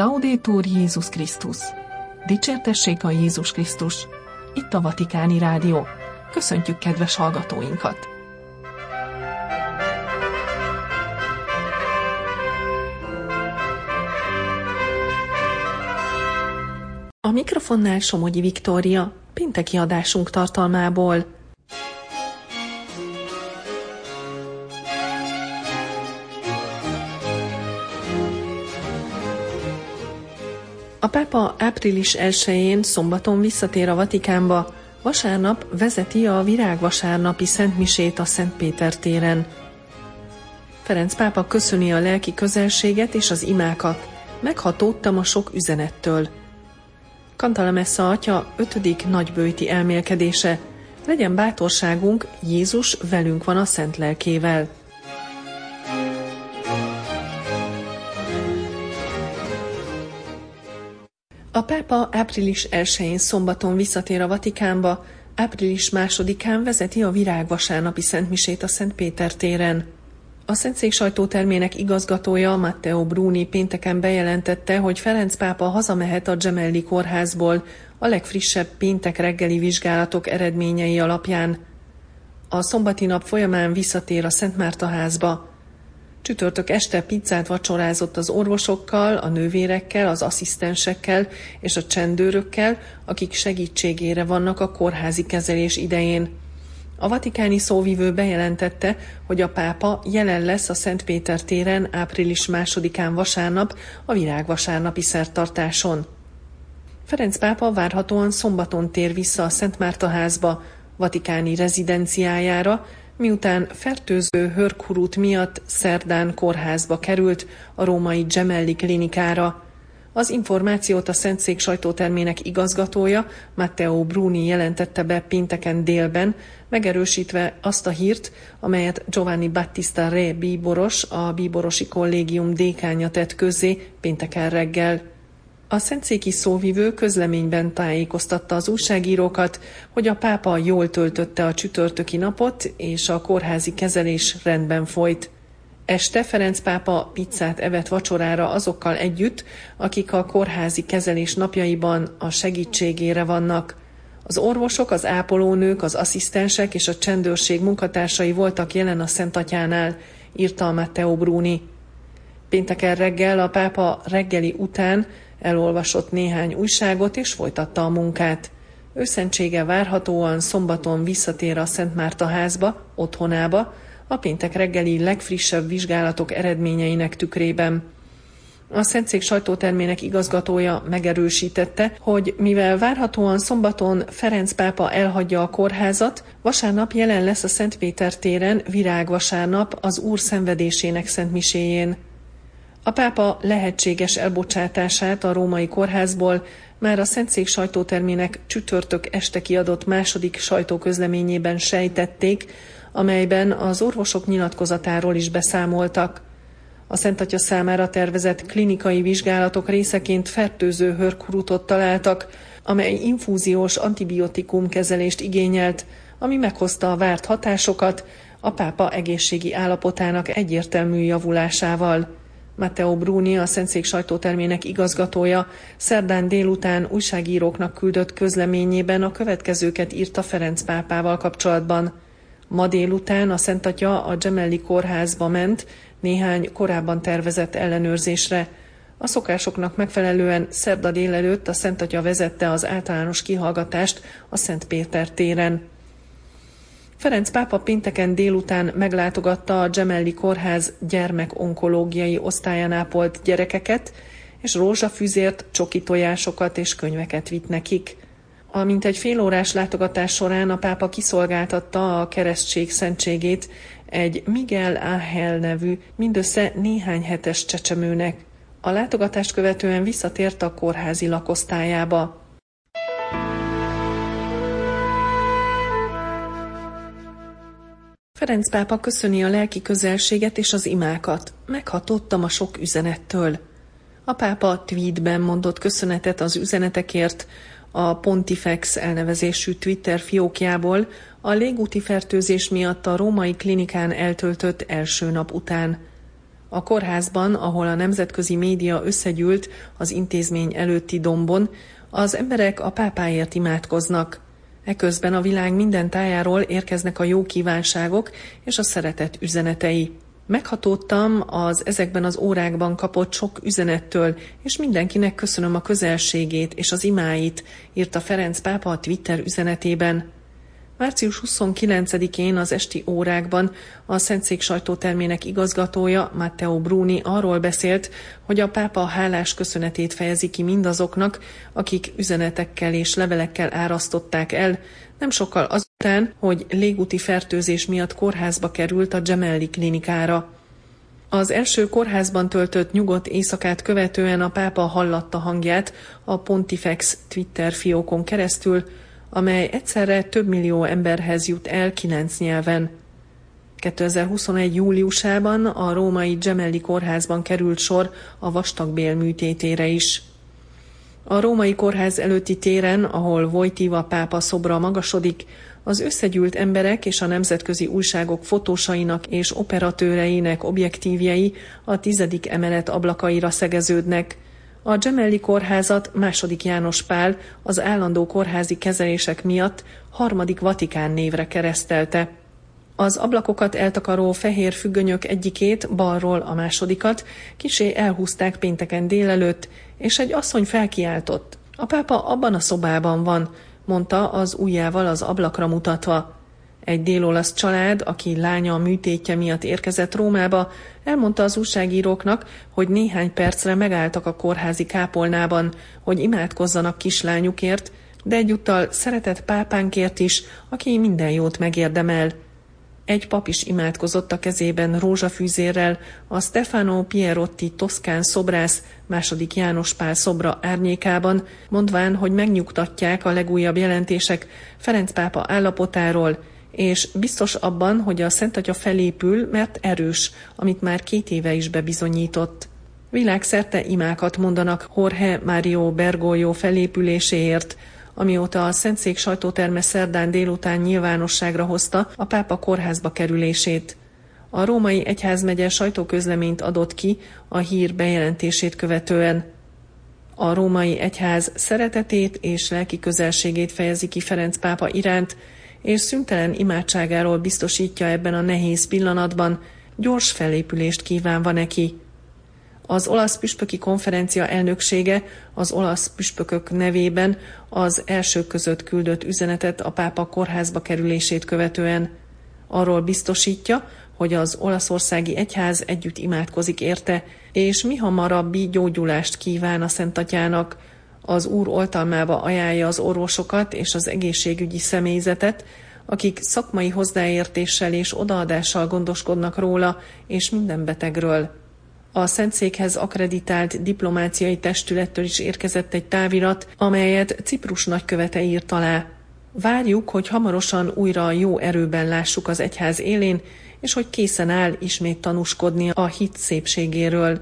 Laudétur Jézus Krisztus! Dicsértessék a Jézus Krisztus! Itt a Vatikáni Rádió. Köszöntjük kedves hallgatóinkat! A mikrofonnál Somogyi Viktória, pénteki adásunk tartalmából – A pápa április 1-én szombaton visszatér a Vatikánba, vasárnap vezeti a virágvasárnapi szentmisét a Szent Péter téren. Ferenc pápa köszöni a lelki közelséget és az imákat. Meghatódtam a sok üzenettől. Kantalamessa atya ötödik nagybőti elmélkedése. Legyen bátorságunk, Jézus velünk van a szent lelkével. A pápa április 1-én szombaton visszatér a Vatikánba, április 2-án vezeti a virágvasárnapi szentmisét a Szent Péter téren. A Szentszék sajtótermének igazgatója Matteo Bruni pénteken bejelentette, hogy Ferenc pápa hazamehet a Gemelli kórházból a legfrissebb péntek reggeli vizsgálatok eredményei alapján. A szombati nap folyamán visszatér a Szent Márta házba. Csütörtök este pizzát vacsorázott az orvosokkal, a nővérekkel, az asszisztensekkel és a csendőrökkel, akik segítségére vannak a kórházi kezelés idején. A vatikáni szóvivő bejelentette, hogy a pápa jelen lesz a Szent Péter téren április másodikán vasárnap a virágvasárnapi szertartáson. Ferenc pápa várhatóan szombaton tér vissza a Szent Márta házba, vatikáni rezidenciájára, miután fertőző hörkurút miatt szerdán kórházba került a római Gemelli klinikára. Az információt a Szentszék sajtótermének igazgatója Matteo Bruni jelentette be pénteken délben, megerősítve azt a hírt, amelyet Giovanni Battista Re bíboros, a bíborosi kollégium dékánya tett közzé pénteken reggel. A szentszéki szóvivő közleményben tájékoztatta az újságírókat, hogy a pápa jól töltötte a csütörtöki napot, és a kórházi kezelés rendben folyt. Este Ferenc pápa pizzát evett vacsorára azokkal együtt, akik a kórházi kezelés napjaiban a segítségére vannak. Az orvosok, az ápolónők, az asszisztensek és a csendőrség munkatársai voltak jelen a Szent Atyánál, írta a Matteo Bruni. Pénteken reggel a pápa reggeli után Elolvasott néhány újságot és folytatta a munkát. Őszentsége várhatóan szombaton visszatér a Szent Márta házba, otthonába, a péntek reggeli legfrissebb vizsgálatok eredményeinek tükrében. A Szentszék sajtótermének igazgatója megerősítette, hogy mivel várhatóan szombaton Ferenc pápa elhagyja a kórházat, vasárnap jelen lesz a Szent Péter téren virágvasárnap az Úr szenvedésének szentmiséjén. A pápa lehetséges elbocsátását a római kórházból már a Szentszék sajtótermének csütörtök este kiadott második sajtóközleményében sejtették, amelyben az orvosok nyilatkozatáról is beszámoltak. A Szent Atya számára tervezett klinikai vizsgálatok részeként fertőző hörkurutot találtak, amely infúziós antibiotikum kezelést igényelt, ami meghozta a várt hatásokat a pápa egészségi állapotának egyértelmű javulásával. Matteo Bruni, a Szentszék sajtótermének igazgatója, szerdán délután újságíróknak küldött közleményében a következőket írta Ferenc pápával kapcsolatban. Ma délután a Szent Atya a Gemelli kórházba ment néhány korábban tervezett ellenőrzésre. A szokásoknak megfelelően szerda délelőtt a Szent Atya vezette az általános kihallgatást a Szent Péter téren. Ferenc pápa pénteken délután meglátogatta a Gemelli Kórház gyermekonkológiai osztályán ápolt gyerekeket, és rózsafüzért, csoki tojásokat és könyveket vitt nekik. Amint egy félórás látogatás során a pápa kiszolgáltatta a keresztség szentségét egy Miguel Áhel nevű, mindössze néhány hetes csecsemőnek. A látogatást követően visszatért a kórházi lakosztályába. Ferenc pápa köszöni a lelki közelséget és az imákat. Meghatottam a sok üzenettől. A pápa tweetben mondott köszönetet az üzenetekért, a Pontifex elnevezésű Twitter fiókjából a légúti fertőzés miatt a római klinikán eltöltött első nap után. A kórházban, ahol a nemzetközi média összegyűlt az intézmény előtti dombon, az emberek a pápáért imádkoznak. Eközben a világ minden tájáról érkeznek a jó kívánságok és a szeretet üzenetei. Meghatódtam az ezekben az órákban kapott sok üzenettől, és mindenkinek köszönöm a közelségét és az imáit, írta Ferenc pápa a Twitter üzenetében. Március 29-én az esti órákban a Szentszék sajtótermének igazgatója Matteo Bruni arról beszélt, hogy a pápa hálás köszönetét fejezi ki mindazoknak, akik üzenetekkel és levelekkel árasztották el, nem sokkal azután, hogy légúti fertőzés miatt kórházba került a Gemelli klinikára. Az első kórházban töltött nyugodt éjszakát követően a pápa hallatta hangját a Pontifex Twitter fiókon keresztül, amely egyszerre több millió emberhez jut el kilenc nyelven. 2021. júliusában a római Gemelli kórházban került sor a vastagbél műtétére is. A római kórház előtti téren, ahol Vojtiva pápa szobra magasodik, az összegyűlt emberek és a nemzetközi újságok fotósainak és operatőreinek objektívjei a tizedik emelet ablakaira szegeződnek – a Gemelli kórházat második János Pál az állandó kórházi kezelések miatt harmadik Vatikán névre keresztelte. Az ablakokat eltakaró fehér függönyök egyikét, balról a másodikat, kisé elhúzták pénteken délelőtt, és egy asszony felkiáltott. A pápa abban a szobában van, mondta az ujjával az ablakra mutatva. Egy délolasz család, aki lánya a műtétje miatt érkezett Rómába, elmondta az újságíróknak, hogy néhány percre megálltak a kórházi kápolnában, hogy imádkozzanak kislányukért, de egyúttal szeretett pápánkért is, aki minden jót megérdemel. Egy pap is imádkozott a kezében rózsafűzérrel, a Stefano Pierotti toszkán szobrász második János Pál szobra árnyékában, mondván, hogy megnyugtatják a legújabb jelentések Ferenc pápa állapotáról, és biztos abban, hogy a Szent Atya felépül, mert erős, amit már két éve is bebizonyított. Világszerte imákat mondanak Jorge Mario Bergoglio felépüléséért, amióta a Szentszék sajtóterme szerdán délután nyilvánosságra hozta a pápa kórházba kerülését. A római egyházmegye sajtóközleményt adott ki a hír bejelentését követően. A római egyház szeretetét és lelki közelségét fejezi ki Ferenc pápa iránt, és szüntelen imádságáról biztosítja ebben a nehéz pillanatban, gyors felépülést kívánva neki. Az olasz püspöki konferencia elnöksége az olasz püspökök nevében az első között küldött üzenetet a pápa kórházba kerülését követően. Arról biztosítja, hogy az olaszországi egyház együtt imádkozik érte, és mi hamarabbi gyógyulást kíván a Szentatyának, az Úr oltalmába ajánlja az orvosokat és az egészségügyi személyzetet, akik szakmai hozzáértéssel és odaadással gondoskodnak róla és minden betegről. A Szentszékhez akreditált diplomáciai testülettől is érkezett egy távirat, amelyet Ciprus nagykövete írt alá. Várjuk, hogy hamarosan újra jó erőben lássuk az egyház élén, és hogy készen áll ismét tanúskodni a hit szépségéről.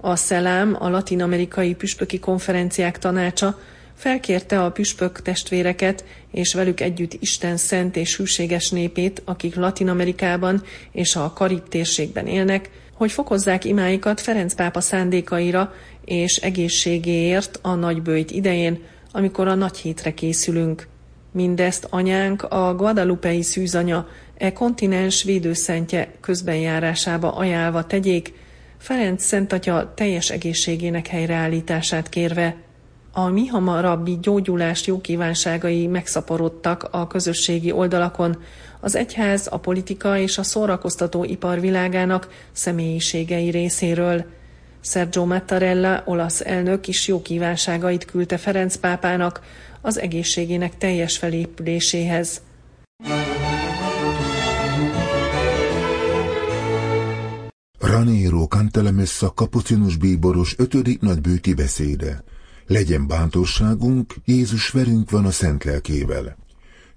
A SZELÁM, a Latin-amerikai Püspöki Konferenciák Tanácsa felkérte a püspök testvéreket, és velük együtt Isten szent és hűséges népét, akik Latin-Amerikában és a Karib térségben élnek, hogy fokozzák imáikat Ferenc pápa szándékaira és egészségéért a nagybőjt idején, amikor a nagy hétre készülünk. Mindezt anyánk, a Guadalupei szűzanya, e kontinens védőszentje közbenjárásába ajánlva tegyék, Ferenc Szentatya teljes egészségének helyreállítását kérve, a mi hamarabbi gyógyulás jó kívánságai megszaporodtak a közösségi oldalakon, az egyház, a politika és a szórakoztató ipar világának személyiségei részéről. Sergio Mattarella, olasz elnök is jó kívánságait küldte Ferenc pápának az egészségének teljes felépüléséhez. Raniero Cantelemessa kapucinus bíboros ötödik nagybőti beszéde. Legyen bántosságunk, Jézus velünk van a szent lelkével.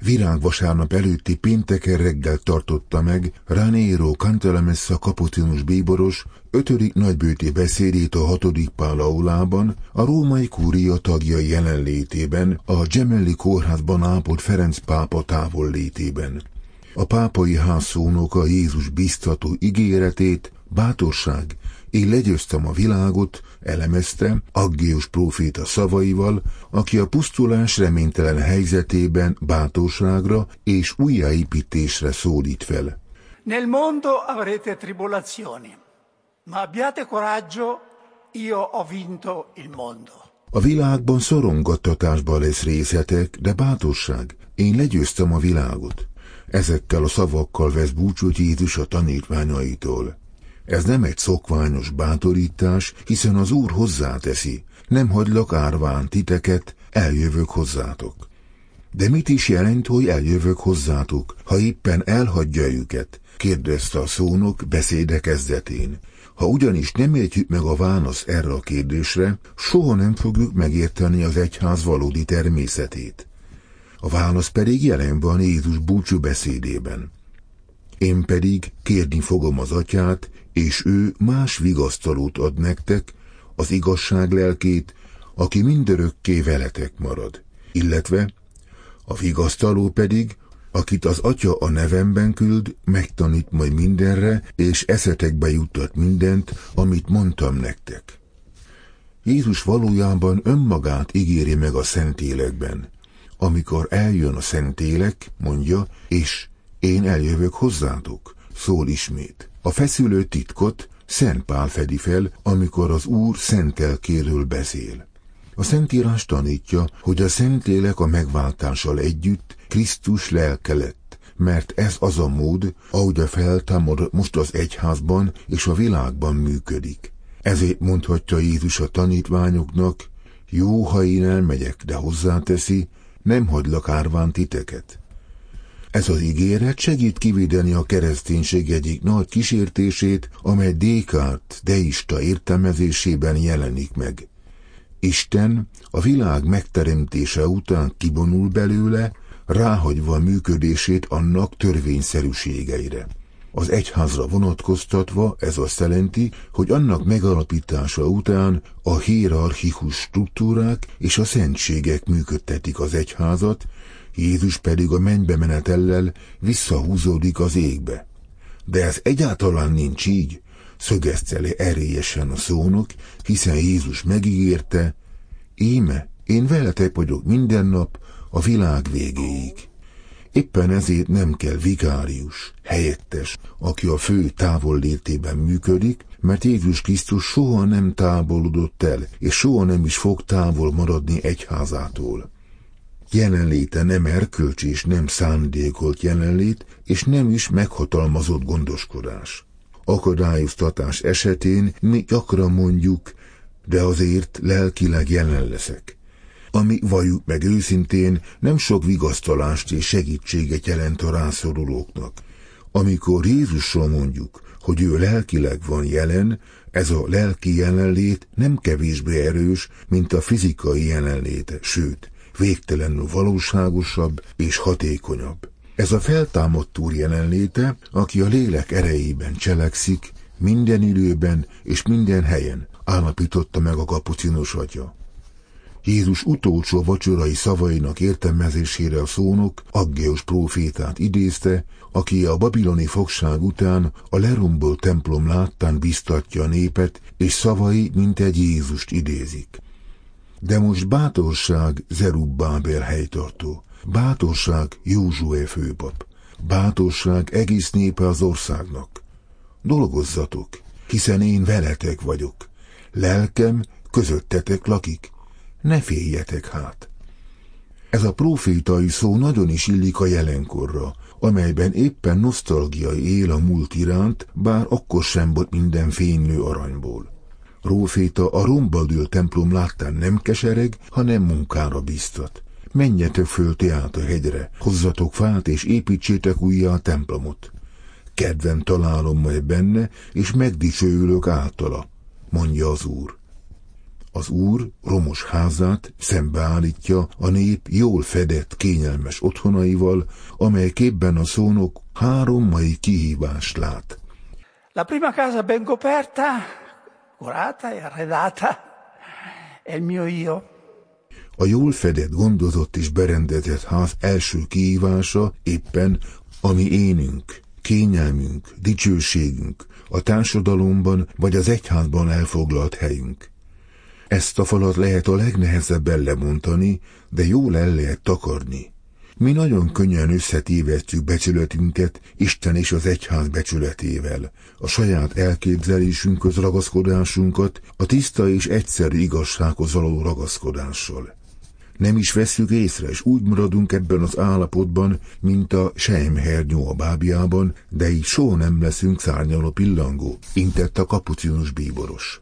Virágvasárnap előtti pénteken reggel tartotta meg Raniero Cantelemessa kapucinus bíboros ötödik nagybőti beszédét a hatodik Pál aulában, a római kúria tagjai jelenlétében, a Gemelli kórházban ápolt Ferenc pápa távol létében. A pápai ház szónoka Jézus biztató ígéretét bátorság, én legyőztem a világot, elemezte Aggius próféta szavaival, aki a pusztulás reménytelen helyzetében bátorságra és újjáépítésre szólít fel. Nel mondo avrete tribolazioni, ma abbiate coraggio, io ho vinto il mondo. A világban szorongattatásban lesz részetek, de bátorság, én legyőztem a világot. Ezekkel a szavakkal vesz búcsút Jézus a tanítványaitól. Ez nem egy szokványos bátorítás, hiszen az Úr hozzáteszi, nem hagylak árván titeket, eljövök hozzátok. De mit is jelent, hogy eljövök hozzátok, ha éppen elhagyja őket? kérdezte a szónok beszéde kezdetén. Ha ugyanis nem értjük meg a válasz erre a kérdésre, soha nem fogjuk megérteni az egyház valódi természetét. A válasz pedig jelen van Jézus búcsú beszédében. Én pedig kérni fogom az atyát, és ő más vigasztalót ad nektek, az igazság lelkét, aki mindörökké veletek marad, illetve a vigasztaló pedig, akit az atya a nevemben küld, megtanít majd mindenre, és eszetekbe juttat mindent, amit mondtam nektek. Jézus valójában önmagát ígéri meg a Szentélekben. Amikor eljön a Szentélek, mondja, és én eljövök hozzátok, szól ismét. A feszülő titkot Szent Pál fedi fel, amikor az Úr szentelkéről beszél. A Szentírás tanítja, hogy a Szentlélek a megváltással együtt Krisztus lelke lett, mert ez az a mód, ahogy a feltámad most az egyházban és a világban működik. Ezért mondhatja Jézus a tanítványoknak, jó, ha én elmegyek, de hozzáteszi, nem hagylak árván titeket. Ez az ígéret segít kivédeni a kereszténység egyik nagy kísértését, amely Descartes deista értelmezésében jelenik meg. Isten a világ megteremtése után kibonul belőle, ráhagyva működését annak törvényszerűségeire. Az egyházra vonatkoztatva ez azt jelenti, hogy annak megalapítása után a hierarchikus struktúrák és a szentségek működtetik az egyházat, Jézus pedig a mennybe menetellel visszahúzódik az égbe. De ez egyáltalán nincs így, szögezte le erélyesen a szónok, hiszen Jézus megígérte, íme, én veletek vagyok minden nap a világ végéig. Éppen ezért nem kell vigárius, helyettes, aki a fő távollétében működik, mert Jézus Krisztus soha nem távolodott el, és soha nem is fog távol maradni egyházától. Jelenléte nem erkölcs és nem szándékolt jelenlét, és nem is meghatalmazott gondoskodás. Akadályoztatás esetén mi gyakran mondjuk, de azért lelkileg jelen leszek. Ami valljuk meg őszintén, nem sok vigasztalást és segítséget jelent a rászorulóknak. Amikor Jézusról mondjuk, hogy ő lelkileg van jelen, ez a lelki jelenlét nem kevésbé erős, mint a fizikai jelenléte, sőt, végtelenül valóságosabb és hatékonyabb. Ez a feltámadt úr jelenléte, aki a lélek erejében cselekszik, minden időben és minden helyen, állapította meg a kapucinos atya. Jézus utolsó vacsorai szavainak értelmezésére a szónok Aggeus prófétát idézte, aki a babiloni fogság után a lerombolt templom láttán biztatja a népet, és szavai mint egy Jézust idézik. De most bátorság Zerubbábel helytartó, bátorság Józsué főpap, bátorság egész népe az országnak. Dolgozzatok, hiszen én veletek vagyok. Lelkem közöttetek lakik, ne féljetek hát. Ez a profétai szó nagyon is illik a jelenkorra, amelyben éppen nosztalgia él a múlt iránt, bár akkor sem volt minden fénylő aranyból. Róféta a rombadül templom láttán nem kesereg, hanem munkára biztat. Menjetek föl te át a hegyre, hozzatok fát és építsétek újjá a templomot. Kedven találom majd benne, és megdicsőülök általa, mondja az úr. Az úr romos házát szembeállítja a nép jól fedett, kényelmes otthonaival, amely képben a szónok három mai kihívást lát. La prima casa ben coperta curata e arredata è il mio io. A jól fedett, gondozott és berendezett ház első kihívása éppen a mi énünk, kényelmünk, dicsőségünk, a társadalomban vagy az egyházban elfoglalt helyünk. Ezt a falat lehet a legnehezebben lemondani, de jól el lehet takarni. Mi nagyon könnyen összetévesztjük becsületünket Isten és az egyház becsületével, a saját elképzelésünkhöz ragaszkodásunkat, a tiszta és egyszerű igazsághoz való ragaszkodással. Nem is veszük észre, és úgy maradunk ebben az állapotban, mint a sejmhernyó a bábjában, de így soha nem leszünk szárnyaló pillangó, intett a kapucinus bíboros.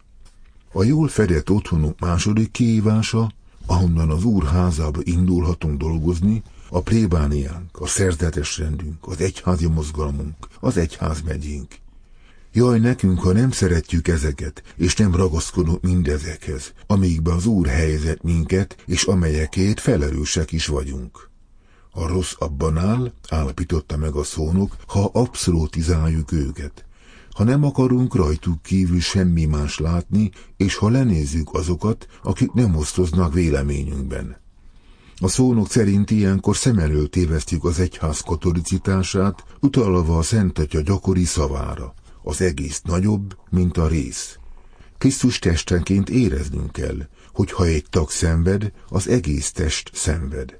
A jól fedett otthonunk második kihívása, ahonnan az úr házába indulhatunk dolgozni, a plébániánk, a szerzetes rendünk, az egyházi mozgalmunk, az egyház megyénk. Jaj nekünk, ha nem szeretjük ezeket, és nem ragaszkodunk mindezekhez, amígbe az Úr helyezett minket, és amelyekért felelősek is vagyunk. A rossz abban áll, állapította meg a szónok, ha abszolutizáljuk őket. Ha nem akarunk rajtuk kívül semmi más látni, és ha lenézzük azokat, akik nem osztoznak véleményünkben. A szónok szerint ilyenkor szem elől tévesztjük az egyház katolicitását, utalva a Szent Atya gyakori szavára. Az egész nagyobb, mint a rész. Krisztus testenként éreznünk kell, hogy ha egy tag szenved, az egész test szenved.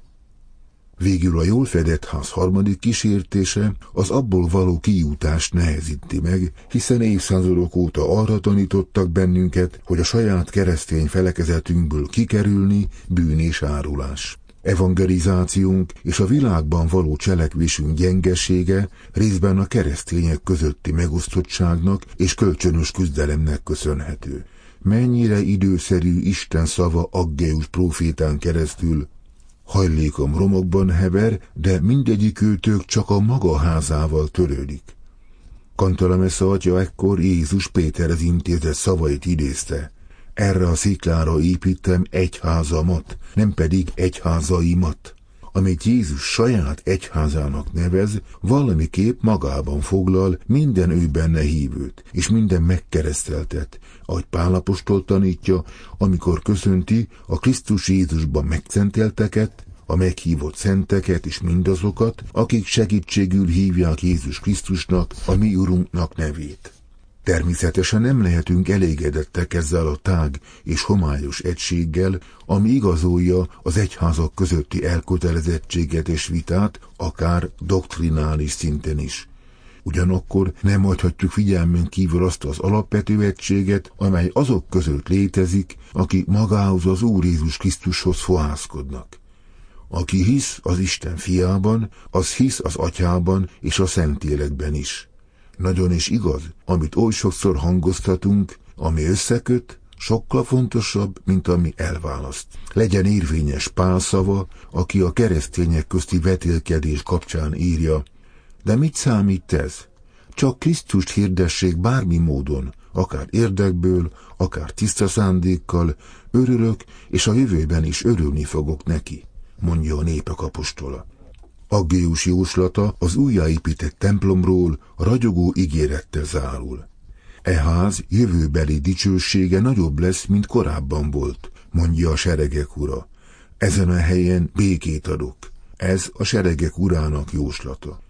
Végül a jól fedett ház harmadik kísértése az abból való kijutást nehezíti meg, hiszen évszázadok óta arra tanítottak bennünket, hogy a saját keresztény felekezetünkből kikerülni bűn és árulás. Evangelizációnk és a világban való cselekvésünk gyengesége részben a keresztények közötti megosztottságnak és kölcsönös küzdelemnek köszönhető. Mennyire időszerű Isten szava Aggeus profétán keresztül, hajlékom romokban hever, de mindegyik őtök csak a maga házával törődik. Kantalamesza atya ekkor Jézus Péterhez intézett szavait idézte. Erre a sziklára építem egyházamat, nem pedig egyházaimat. Amit Jézus saját egyházának nevez, valamiképp magában foglal minden ő benne hívőt, és minden megkereszteltet, ahogy Pálapostól tanítja, amikor köszönti a Krisztus Jézusban megszentelteket, a meghívott szenteket és mindazokat, akik segítségül hívják Jézus Krisztusnak, a mi Urunknak nevét. Természetesen nem lehetünk elégedettek ezzel a tág és homályos egységgel, ami igazolja az egyházak közötti elkötelezettséget és vitát, akár doktrinális szinten is. Ugyanakkor nem hagyhatjuk figyelmen kívül azt az alapvető egységet, amely azok között létezik, akik magához az Úr Jézus Krisztushoz fohászkodnak. Aki hisz az Isten fiában, az hisz az atyában és a Szentlélekben is. Nagyon is igaz, amit oly sokszor hangoztatunk, ami összeköt, sokkal fontosabb, mint ami elválaszt. Legyen érvényes Pál szava, aki a keresztények közti vetélkedés kapcsán írja, de mit számít ez? Csak Krisztust hirdessék bármi módon, akár érdekből, akár tiszta szándékkal, örülök, és a jövőben is örülni fogok neki, mondja a népek apostola. Aggéus jóslata az újjáépített templomról ragyogó ígérettel zárul. E ház jövőbeli dicsősége nagyobb lesz, mint korábban volt, mondja a seregek ura. Ezen a helyen békét adok. Ez a seregek urának jóslata.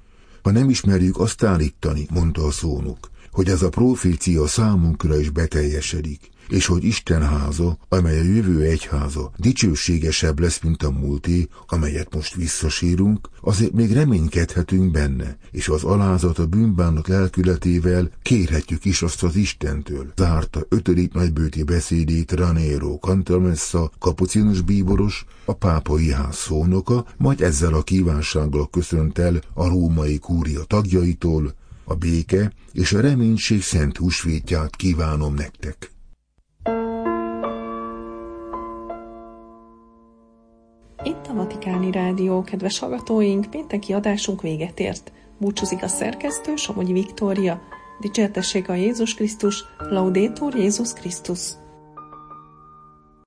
Ha nem ismerjük azt állítani, mondta a szónok, hogy ez a profécia számunkra is beteljesedik, és hogy Isten háza, amely a jövő egyháza, dicsőségesebb lesz, mint a múlté, amelyet most visszasírunk, azért még reménykedhetünk benne, és az alázat a bűnbánat lelkületével kérhetjük is azt az Istentől. Zárta ötödik nagybőti beszédét Ranero Cantalmessa, kapucinus bíboros, a pápai ház szónoka, majd ezzel a kívánsággal köszönt el a római kúria tagjaitól, a béke és a reménység szent húsvétját kívánom nektek. Rádió, kedves hallgatóink, pénteki adásunk véget ért. Búcsúzik a szerkesztő, Somogyi Viktória. Dicsértessék a Jézus Krisztus, Laudétur Jézus Krisztus.